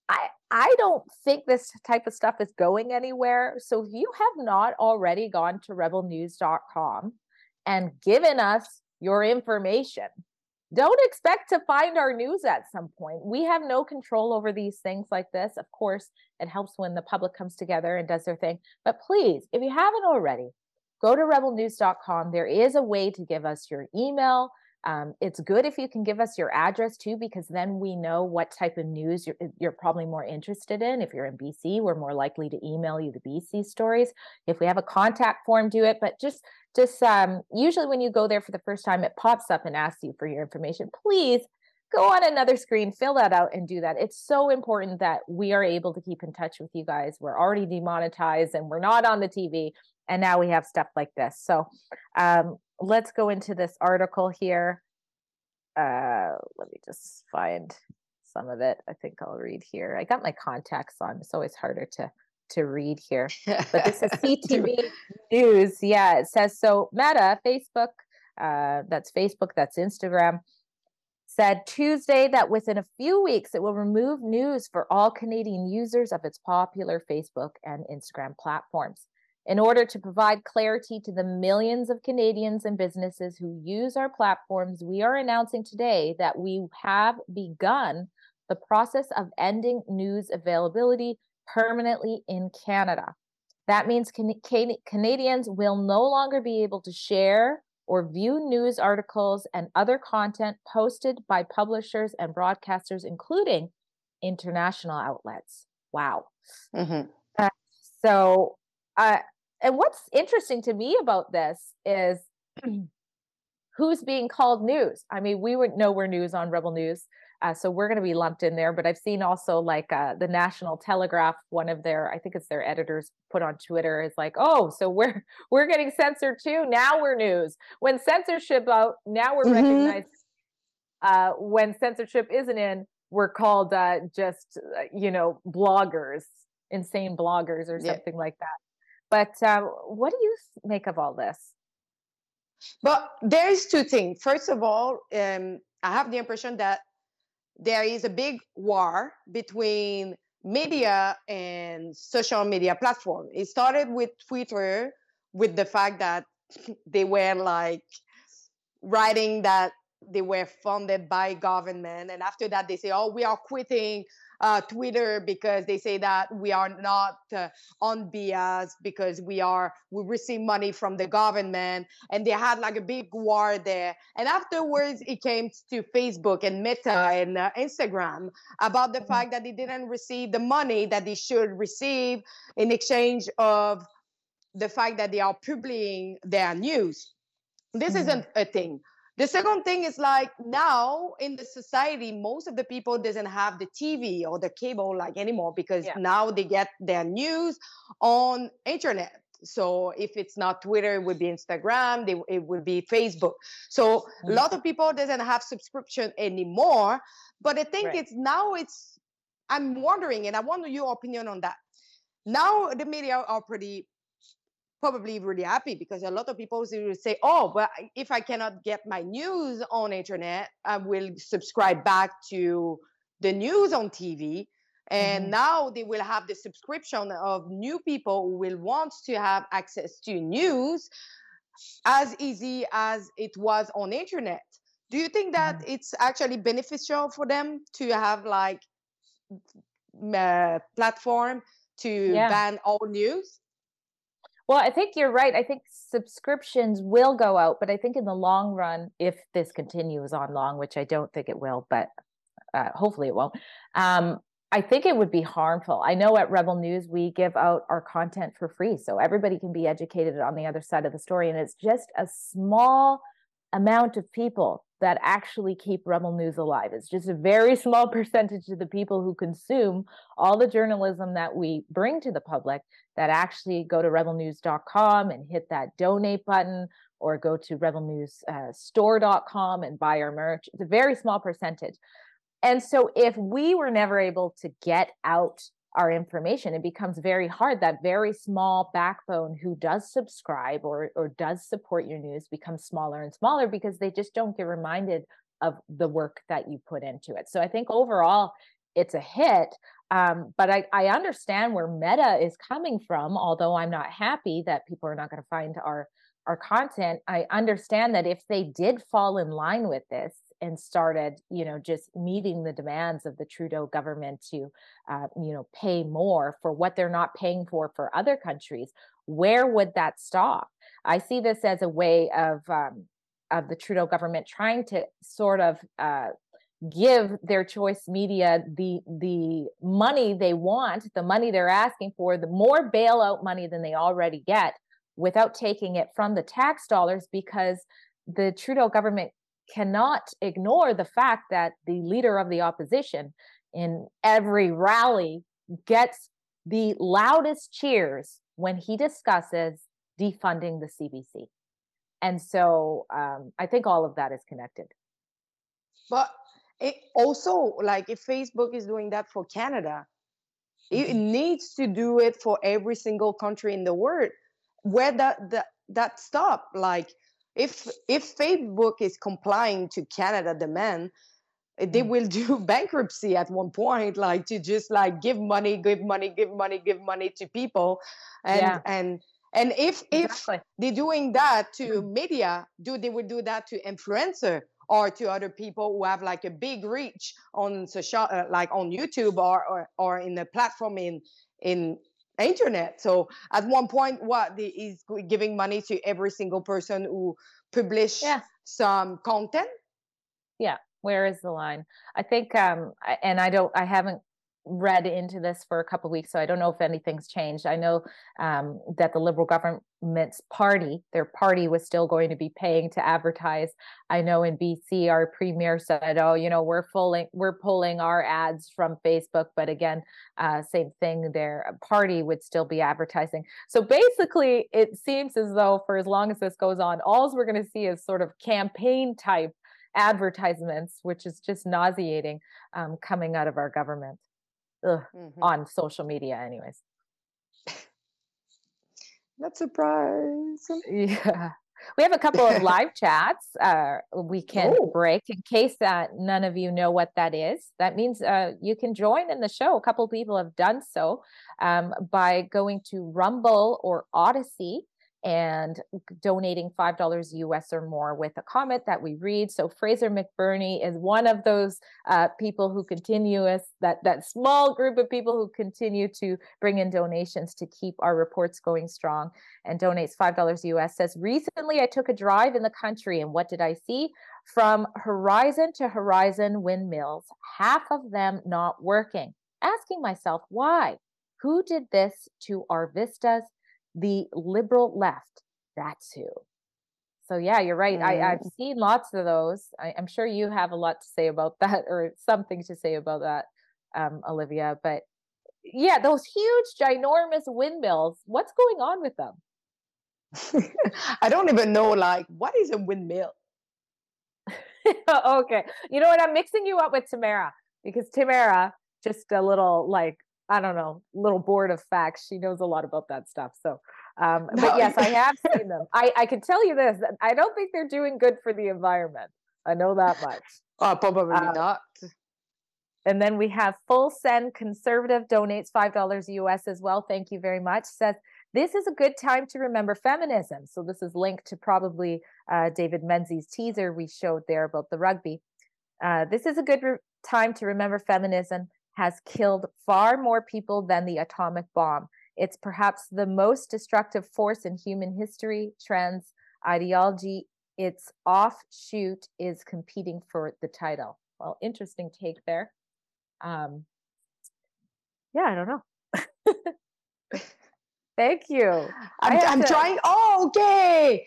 I, I don't think this type of stuff is going anywhere. So if you have not already gone to rebelnews.com and given us your information, don't expect to find our news at some point. We have no control over these things like this. Of course, it helps when the public comes together and does their thing. But please, if you haven't already, go to rebelnews.com. There is a way to give us your email. Um, it's good if you can give us your address too, because then we know what type of news you're, you're probably more interested in. If you're in BC, we're more likely to email you the BC stories. If we have a contact form, do it. But just, just um, usually when you go there for the first time, it pops up and asks you for your information. Please go on another screen, fill that out, and do that. It's so important that we are able to keep in touch with you guys. We're already demonetized and we're not on the TV, and now we have stuff like this. So um, let's go into this article here. Uh, let me just find some of it. I think I'll read here. I got my contacts on. It's always harder to to read here. But this is CTV News. Yeah, it says so. Meta, Facebook, uh, that's Facebook, that's Instagram, said Tuesday that within a few weeks it will remove news for all Canadian users of its popular Facebook and Instagram platforms. In order to provide clarity to the millions of Canadians and businesses who use our platforms, we are announcing today that we have begun the process of ending news availability permanently in Canada. That means can- can- Canadians will no longer be able to share or view news articles and other content posted by publishers and broadcasters, including international outlets. Wow. Mm-hmm. Uh, so, uh, and what's interesting to me about this is who's being called news. I mean, we would know we're news on Rebel News, uh, so we're going to be lumped in there. But I've seen also like uh, the National Telegraph, one of their, I think it's their editors, put on Twitter is like, oh, so we're we're getting censored too. Now we're news. When censorship out, now we're Mhm. recognized. Uh, when censorship isn't in, we're called uh, just uh, you know bloggers, insane bloggers or Yeah. something like that. But uh, what do you make of all this? But there is two things. First of all, um, I have the impression that there is a big war between media and social media platform. It started with Twitter, with the fact that they were like writing that they were funded by government, and after that they say, "Oh, we are quitting." Uh, Twitter because they say that we are not uh, unbiased because we are we receive money from the government and they had like a big war there. And afterwards it came to facebook and meta and uh, instagram about the fact that they didn't receive the money that they should receive in exchange of the fact that they are publishing their news. This isn't a thing the second thing is like now in the society most of the people doesn't have the tv or the cable like anymore because now they get their news on internet. So if it's not twitter it would be instagram they, it would be facebook. So a lot of people doesn't have subscription anymore but i think Right. it's now it's i'm wondering and i want your opinion on that. Now the media are pretty probably really happy because a lot of people will say oh but if i cannot get my news on internet i will subscribe back to the news on tv and now they will have the subscription of new people who will want to have access to news as easy as it was on internet. Do you think that it's actually beneficial for them to have like m- uh, platform to Yeah. ban all news Well, I think you're right. I think subscriptions will go out, but I think in the long run, if this continues on long, which I don't think it will, but uh, hopefully it won't, um, I think it would be harmful. I know at Rebel News, we give out our content for free. So everybody can be educated on the other side of the story. And it's just a small amount of people that actually keep Rebel News alive. It's just a very small percentage of the people who consume all the journalism that we bring to the public that actually go to rebelnews.com and hit that donate button or go to rebelnewsstore.com uh, and buy our merch. It's a very small percentage. And so if we were never able to get out our information, it becomes very hard. That very small backbone who does subscribe or or does support your news becomes smaller and smaller because they just don't get reminded of the work that you put into it. So I think overall it's a hit. Um, but I, I understand where Meta is coming from, although I'm not happy that people are not going to find our our content. I understand that if they did fall in line with this, and started, you know, just meeting the demands of the Trudeau government to, uh, you know, pay more for what they're not paying for for other countries, where would that stop? I see this as a way of um, of the Trudeau government trying to sort of uh, give their choice media the the money they want, the money they're asking for, the more bailout money than they already get, without taking it from the tax dollars because the Trudeau government cannot ignore the fact that the leader of the opposition in every rally gets the loudest cheers when he discusses defunding the CBC. And so um, I think all of that is connected. But it also, like, if Facebook is doing that for Canada, it mm-hmm. needs to do it for every single country in the world. Where that that that stop? Like, if if Facebook is complying to Canada demand, eh, they mm. will do bankruptcy at one point, like to just like give money, give money, give money, give money to people, and yeah. and and if exactly. if they're doing that to mm. media, do they will do that to influencer or to other people who have like a big reach on social, uh, like on YouTube or, or or in the platform in in internet. So at one point, what the, is giving money to every single person who publish yeah. some content. Yeah, where is the line? I think, um, and I don't, I haven't read into this for a couple weeks, so I don't know if anything's changed. I know um, that the Liberal government's party, their party, was still going to be paying to advertise. I know in BC, our premier said, "Oh, you know, we're pulling we're pulling our ads from Facebook," but again, uh, same thing. Their party would still be advertising. So basically, it seems as though for as long as this goes on, all we're going to see is sort of campaign type advertisements, which is just nauseating um, coming out of our government ugh, mm-hmm. on social media, anyways. Not surprised. Yeah. We have a couple of live chats uh, we can oh. break in case that none of you know what that is. That means uh, you can join in the show. A couple people have done so um, by going to Rumble or Odysee and donating $5 US or more with a comment that we read. So Fraser McBurney is one of those uh, people who continuous that that small group of people who continue to bring in donations to keep our reports going strong and donates $5 US says recently I took a drive in the country and what did I see? From horizon to horizon windmills, half of them not working. Asking myself why? Who did this to our vistas the liberal left. That's who. So yeah, you're right. Mm. I, I've seen lots of those. I, am sure you have a lot to say about that, or something to say about that, um, Olivia. But yeah, those huge, ginormous windmills. What's going on with them? I don't even know. Like, what is a windmill? okay, you know what? I'm mixing you up with Tamara because Tamara, just a little like I don't know, little board of facts. She knows a lot about that stuff. So, um, but yes, I have seen them. I, I can tell you this: I don't think they're doing good for the environment. I know that much. Uh, probably uh, not. And then we have Full Send Conservative donates five dollars US as well. Thank you very much. Says this is a good time to remember feminism. So this is linked to probably uh, David Menzies' teaser we showed there about the rugby. Uh, this is a good re- time to remember feminism has killed far more people than the atomic bomb. It's perhaps the most destructive force in human history, trends, ideology. Its offshoot is competing for the title. Well, interesting take there. Um, yeah, I don't know. Thank you. I'm, I'm to... trying. Oh, okay.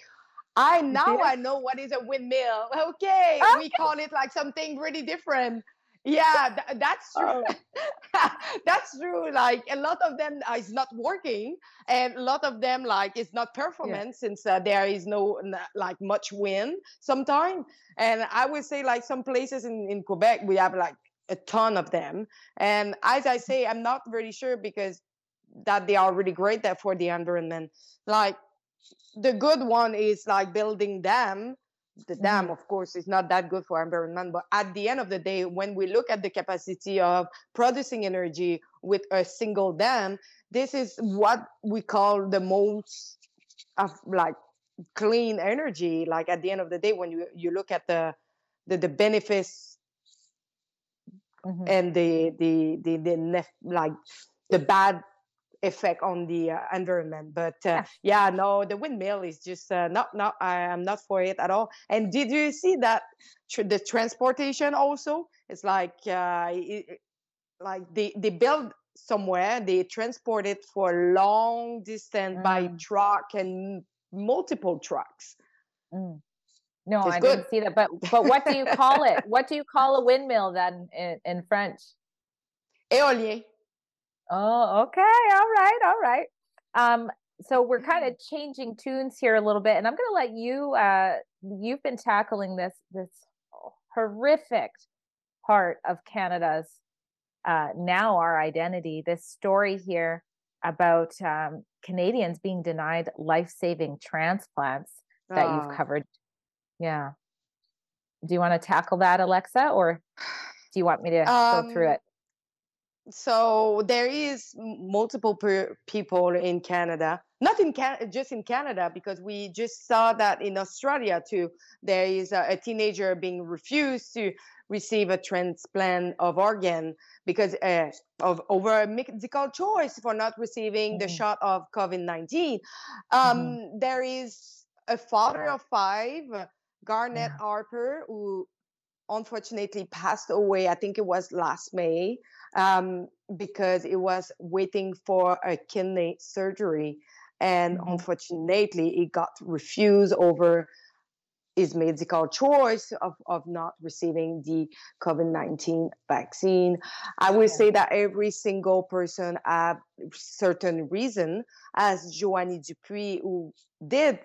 I now I know what is a windmill. Okay, okay. we call it like something really different. Yeah, th- that's true. Oh. that's true. Like a lot of them uh, is not working, and a lot of them like it's not performance yeah. since uh, there is no like much wind sometimes. And I would say like some places in in Quebec we have like a ton of them. And as I say, I'm not really sure because that they are really great there for the environment. Like the good one is like building dam. The dam, Mm-hmm. of course, is not that good for environment. But at the end of the day, when we look at the capacity of producing energy with a single dam, this is what we call the most of like clean energy. Like at the end of the day, when you you look at the the, the benefits Mhm. and the the the, the nef- like the bad effect on the uh, environment but uh, yeah. no the windmill is just uh, not not i am not for it at all and did you see that tr- the transportation also it's like uh it, like they they build somewhere they transport it for long distance by Mm. truck and multiple trucks Mm. No, It's I good. didn't see that. But but what do you call it? What do you call a windmill then in, in French? éolien Oh, okay. All right. All right. Um, so we're kind of changing tunes here a little bit, and I'm going to let you. Uh, you've been tackling this this horrific part of Canada's uh, now our identity. This story here about um, Canadians being denied life saving transplants that Ah. you've covered. Yeah. Do you want to tackle that, Alexa, or do you want me to go through Um, it? So there is multiple per- people in canada not in Canada, just in canada because we just saw that in australia too there is a, a teenager being refused to receive a transplant of organ because uh, of over a medical choice for not receiving the shot of covid-19 um, there is a father of five garnet harper who unfortunately passed away i think it was last may um, because it was waiting for a kidney surgery and unfortunately it got refused over his medical choice of, of not receiving the covid-19 vaccine. I will say that every single person have certain reason as joanie dupuis who did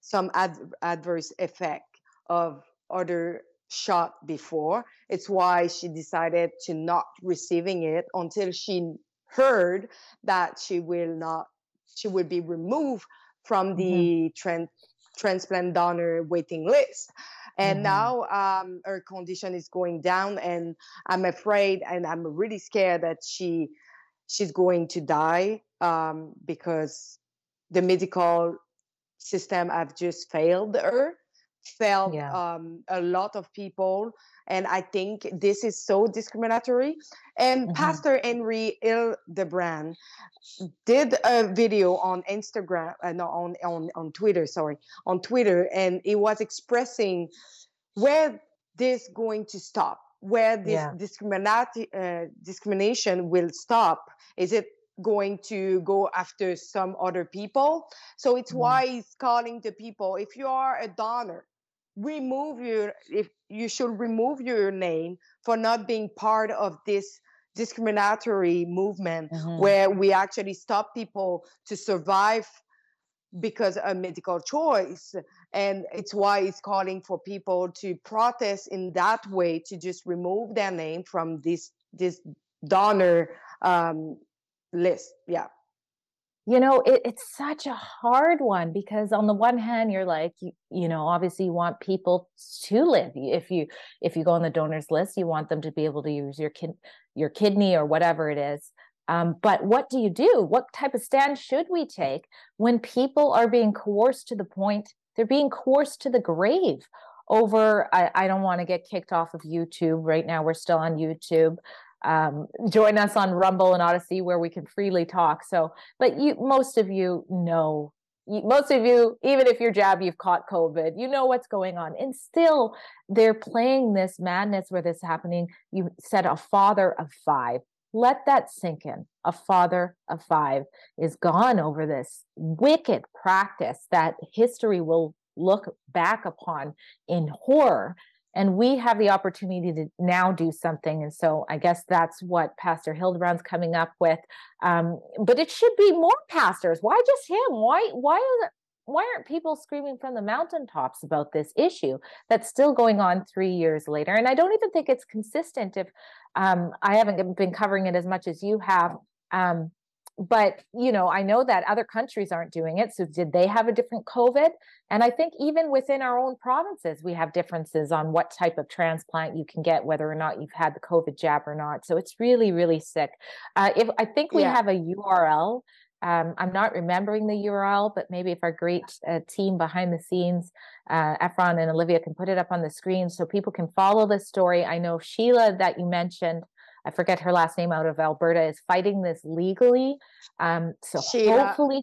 some ad- adverse effect of other shot before. It's why she decided to not receiving it until she heard that she will not she will be removed from the tran- transplant donor waiting list. And now um, her condition is going down, and I'm afraid, and I'm really scared that she she's going to die um, because the medical system have just failed her failed um, a lot of people and i think this is so discriminatory and pastor henry hildebrandt did a video on instagram uh, no on, on on twitter sorry on twitter and he was expressing where this going to stop where this Yeah. discriminati- uh, discrimination will stop. Is it going to go after some other people. So it's why he's calling the people. If you are a donor remove your if you should remove your name for not being part of this discriminatory movement Mhm. where we actually stop people to survive because of medical choice. And it's why it's calling for people to protest in that way to just remove their name from this this donor um, list yeah. You know it, it's such a hard one because on the one hand you're like you, you know obviously you want people to live. If you if you go on the donors list you want them to be able to use your kid your kidney or whatever it is. Um, but what do you do? What type of stand should we take when people are being coerced to the point they're being coerced to the grave over i, I don't want to get kicked off of youtube right now we're still on youtube um, join us on Rumble and Odysee where we can freely talk. So, but you, most of you know, most of you, even if you're jab, you've caught COVID, you know what's going on. And still, they're playing this madness where this is happening. You said a father of five. Let that sink in. A father of five is gone over this wicked practice that history will look back upon in horror and we have the opportunity to now do something and so i guess that's what pastor hildebrandt's coming up with um, but it should be more pastors. Why just him? Why why it why aren't people screaming from the mountaintops about this issue that's still going on three years later? And i don't even think it's consistent if um, i haven't been covering it as much as you have um, but you know i know that other countries aren't doing it so did they have a different covid? And i think even within our own provinces we have differences on what type of transplant you can get whether or not you've had the covid jab or not. So it's really really sick. Uh, if i think we yeah. have a url um, i'm not remembering the url but maybe if our great uh, team behind the scenes uh, Efron and olivia can put it up on the screen so people can follow the story. I know sheila that you mentioned I forget her last name out of Alberta is fighting this legally. Um, so Sheila, hopefully,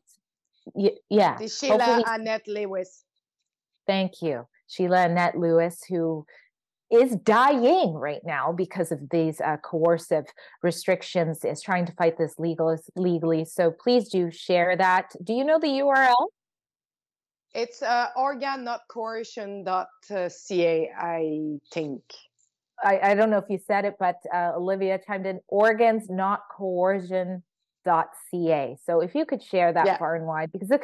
yeah, the Sheila Annette Lewis. Thank you, Sheila Annette Lewis, who is dying right now because of these uh, coercive restrictions is trying to fight this legal legally. So please do share that. Do you know the url it's uh, organnotcoercion.ca i think I, I don't know if you said it, but uh, Olivia chimed in organs not coercion dot ca so if you could share that yeah. far and wide because i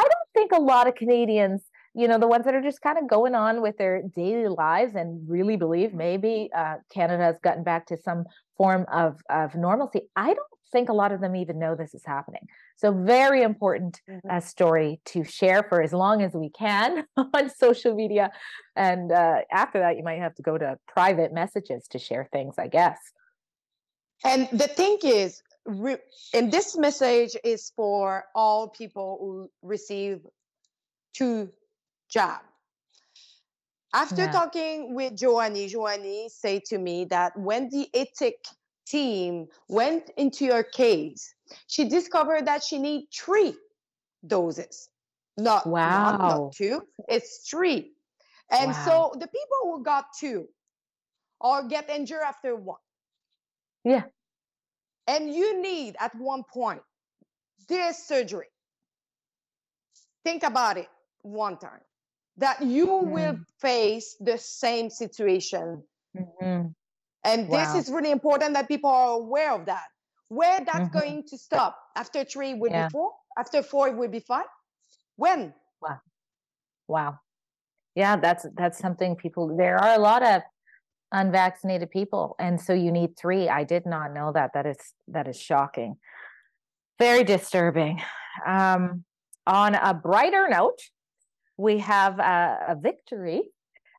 don't think a lot of canadians you know the ones that are just kind of going on with their daily lives and really believe maybe uh, canada has gotten back to some form of of normalcy i don't think a lot of them even know this is happening. So, very important mm-hmm. uh, story to share for as long as we can on social media. And uh, after that, you might have to go to private messages to share things, I guess. And the thing is, and this message is for all people who receive two jab. After yeah. talking with Joanie, Joanie said to me that when the ethic team went into your case, she discovered that she need three doses. Not, wow. not, not two, it's three. And wow. so the people who got two or get injured after one. Yeah. And you need at one point this surgery. Think about it one time that you mm-hmm. will face the same situation mm-hmm. And wow. this is really important that people are aware of that. Where that's mm-hmm. going to stop. After three would yeah. be four. After four it will be five. When? Wow. Wow. Yeah, that's that's something people there are a lot of unvaccinated people. And so you need three. I did not know that. That is that is shocking. Very disturbing. Um, on a brighter note, we have a, a victory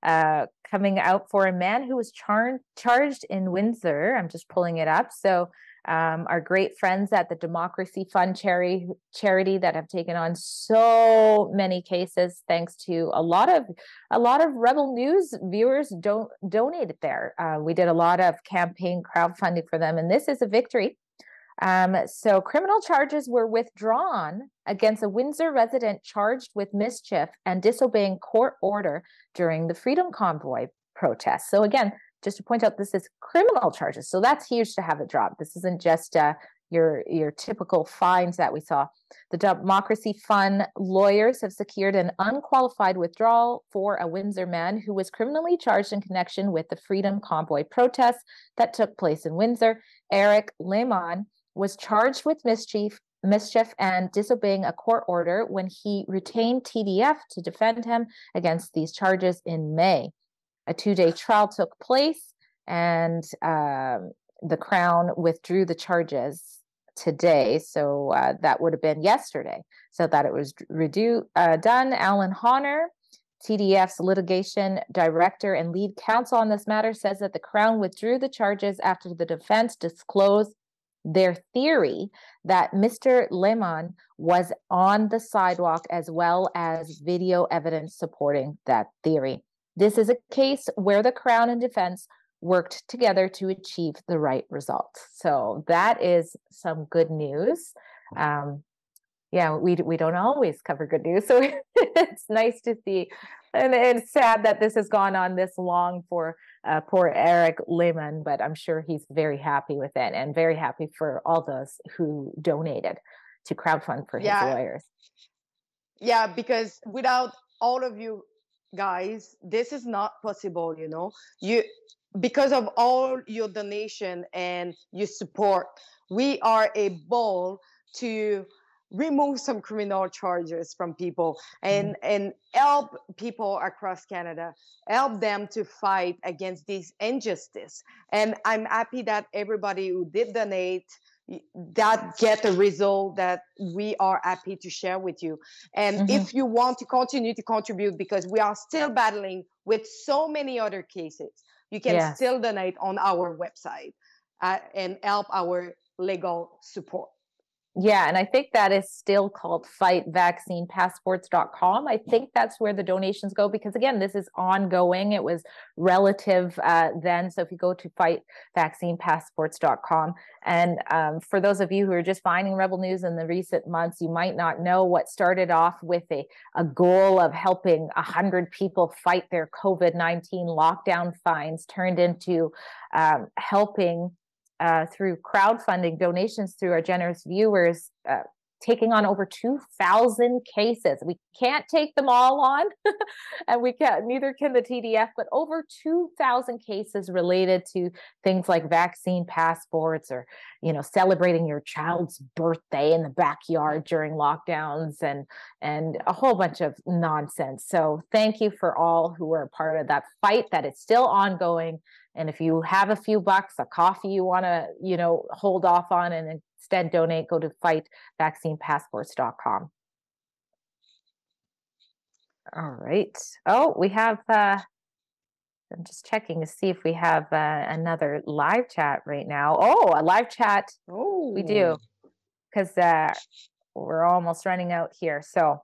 uh, coming out for a man who was char- charged in Windsor. I'm just pulling it up. So, um, our great friends at the Democracy Fund charity charity that have taken on so many cases, thanks to a lot of a lot of Rebel News viewers don't donated there. Uh, we did a lot of campaign crowdfunding for them, and this is a victory. Um, so, criminal charges were withdrawn against a Windsor resident charged with mischief and disobeying court order during the Freedom Convoy protest. So, again, just to point out, this is criminal charges. So, that's huge to have it dropped. This isn't just uh, your your typical fines that we saw. The Democracy Fund lawyers have secured an unqualified withdrawal for a Windsor man who was criminally charged in connection with the Freedom Convoy protests that took place in Windsor. Eric Lehman was charged with mischief, mischief and disobeying a court order when he retained TDF to defend him against these charges in May. A two day trial took place, and um, the Crown withdrew the charges today. So uh, that would have been yesterday. So that it was redo, uh, done. Alan Honner, TDF's litigation director and lead counsel on this matter, says that the Crown withdrew the charges after the defense disclosed their theory that Mr. Lehman was on the sidewalk as well as video evidence supporting that theory. This is a case where the Crown and defense worked together to achieve the right results. So that is some good news. Um, yeah, we we don't always cover good news, so it's nice to see, and it's sad that this has gone on this long for uh, poor Eric Lehman, but I'm sure he's very happy with it and very happy for all those who donated to crowdfund for his lawyers. yeah because without all of you guys this is not possible you know you because of all your donation and your support we are able to remove some criminal charges from people and and help people across canada help them to fight against this injustice and i'm happy that everybody who did donate that get the result that we are happy to share with you and Mhm. if you want to continue to contribute because we are still battling with so many other cases you can Yes. still donate on our website uh, and help our legal support Yeah, and I think that is still called fightvaccinepassports.com. I think that's where the donations go because, again, this is ongoing. It was relative uh, then. So if you go to fightvaccinepassports.com, and um, for those of you who are just finding Rebel News in the recent months, you might not know what started off with a, a goal of helping 100 people fight their COVID 19 lockdown fines turned into um, helping uh, through crowdfunding donations through our generous viewers, uh, taking on over 2,000 cases. We can't take them all on, and we can't, neither can the TDF, but over 2,000 cases related to things like vaccine passports or, you know, celebrating your child's birthday in the backyard during lockdowns and, and a whole bunch of nonsense. So thank you for all who are part of that fight that is still ongoing. And if you have a few bucks, a coffee you want to, you know, hold off on and instead donate, go to fightvaccinepassports.com. All right. Oh, we have, uh, I'm just checking to see if we have uh, another live chat right now. Oh, a live chat. Oh, we do. Because uh, we're almost running out here. So,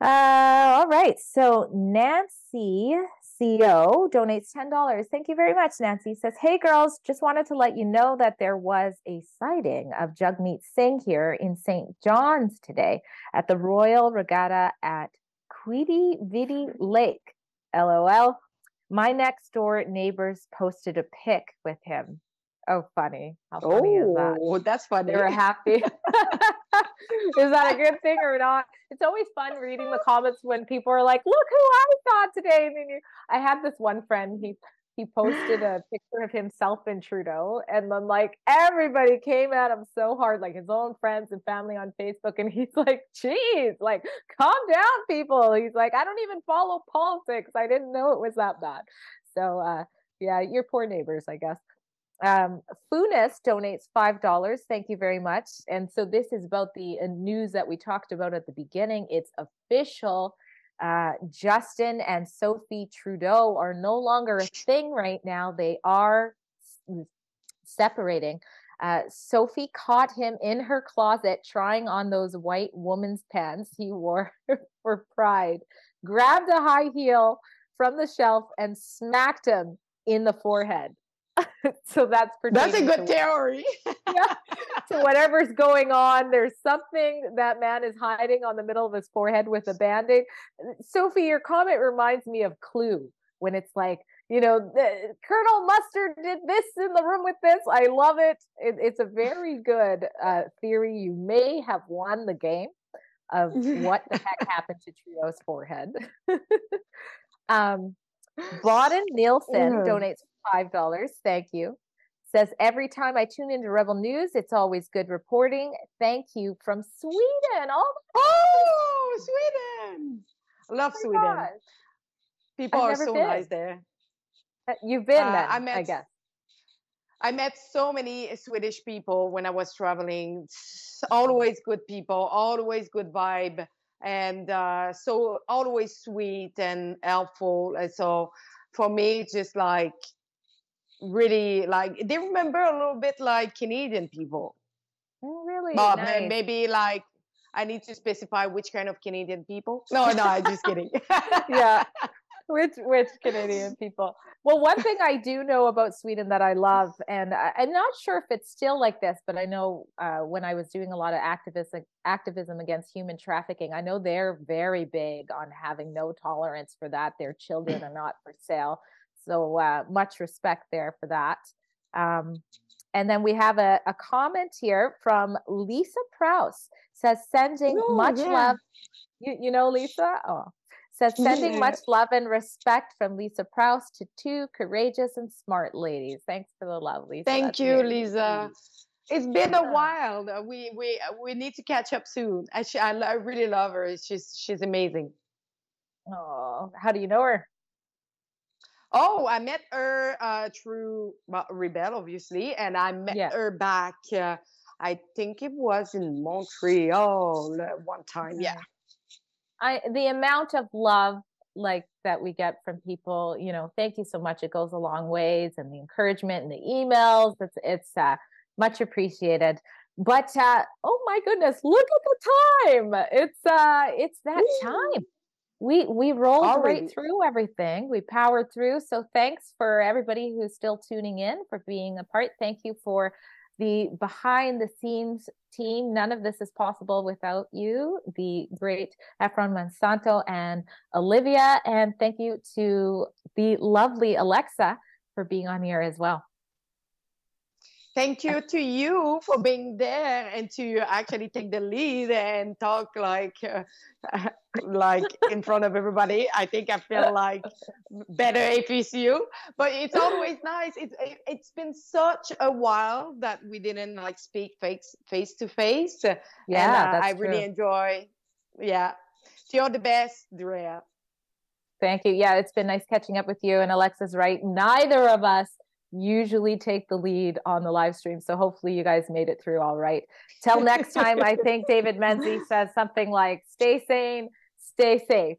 uh, all right. So Nancy CO donates $10. Thank you very much, Nancy. Says, Hey girls, just wanted to let you know that there was a sighting of Jagmeet Singh here in St. John's today at the Royal Regatta at Quidi Vidi Lake. LOL. My next door neighbors posted a pic with him. Oh, funny. How funny is that? Oh, that's funny. They were happy. is that a good thing or not? It's always fun reading the comments when people are like, "Look who I saw today." And then you, I had this one friend. He he posted a picture of himself and Trudeau, and then like everybody came at him so hard, like his own friends and family on Facebook. And he's like, "Geez, like calm down, people." He's like, "I don't even follow politics. I didn't know it was that bad." So uh, yeah, your poor neighbors, I guess. Um, Funis donates five dollars. Thank you very much. And so this is about the uh, news that we talked about at the beginning. It's official. Uh, Justin and Sophie Trudeau are no longer a thing right now. They are separating. Uh, Sophie caught him in her closet trying on those white woman's pants he wore for Pride, grabbed a high heel from the shelf and smacked him in the forehead. so that's pretty That's a good to- theory. yeah. So whatever's going on, there's something that man is hiding on the middle of his forehead with a band-aid. Sophie, your comment reminds me of Clue when it's like, you know, the, Colonel Mustard did this in the room with this. I love it. it it's a very good uh, theory. You may have won the game of what the heck happened to Trudeau's forehead. um, Bauden Nielsen Mm. donates five dollars. Thank you. Says every time I tune into Rebel News, it's always good reporting. Thank you from Sweden. Oh, oh Sweden! I love my Sweden. gosh. People I've are so been. nice there. Uh, You've been Uh, then, I I, met- guess. I met so many Swedish people when I was traveling. Always good people, always good vibe, and uh, so always sweet and helpful. And so for me, just like really like they remember a little bit like Canadian people. Oh, really? But nice. maybe like I need to specify which kind of Canadian people. No, no, I'm just kidding. yeah. which which Canadian people? Well, one thing I do know about Sweden that I love, and I, I'm not sure if it's still like this, but I know uh, when I was doing a lot of activism activism against human trafficking, I know they're very big on having no tolerance for that. Their children are not for sale, so uh, much respect there for that. Um, and then we have a, a comment here from Lisa Prouse says sending Oh, much yeah. love. You you know Lisa? Oh. Says sending much love and respect from Lisa Prouse to two courageous and smart ladies. Thanks for the love, Lisa. Thank That's you, Lisa. It's been a while. We we we need to catch up soon. I, I, I really love her. She's she's amazing. Oh, how do you know her? Oh, I met her uh, through well, Rebel, obviously, and I met Yeah. her back. Uh, I think it was in Montreal uh, one time. Yeah. I the amount of love like that we get from people, you know, thank you so much. It goes a long ways and the encouragement and the emails, it's it's uh much appreciated. But uh oh my goodness, look at the time. It's uh it's that time. We we rolled Already. right through everything. We powered through. So thanks for everybody who's still tuning in for being a part. Thank you for the behind the scenes team. None of this is possible without you, the great Efron Monsanto and Olivia. And thank you to the lovely Alexa for being on here as well. Thank you to you for being there and to actually take the lead and talk like uh, like in front of everybody. I think I feel like better if it's you, but it's always nice. It's it, it's been such a while that we didn't like speak face face to face. and, Yeah, uh, that's I really true. enjoy. Yeah, you're the best, Drea. Thank you. Yeah, it's been nice catching up with you. And Alexa's right. Neither of us usually take the lead on the live stream. So hopefully you guys made it through all right. Till next time, I think David Menzies says something like stay sane, stay safe.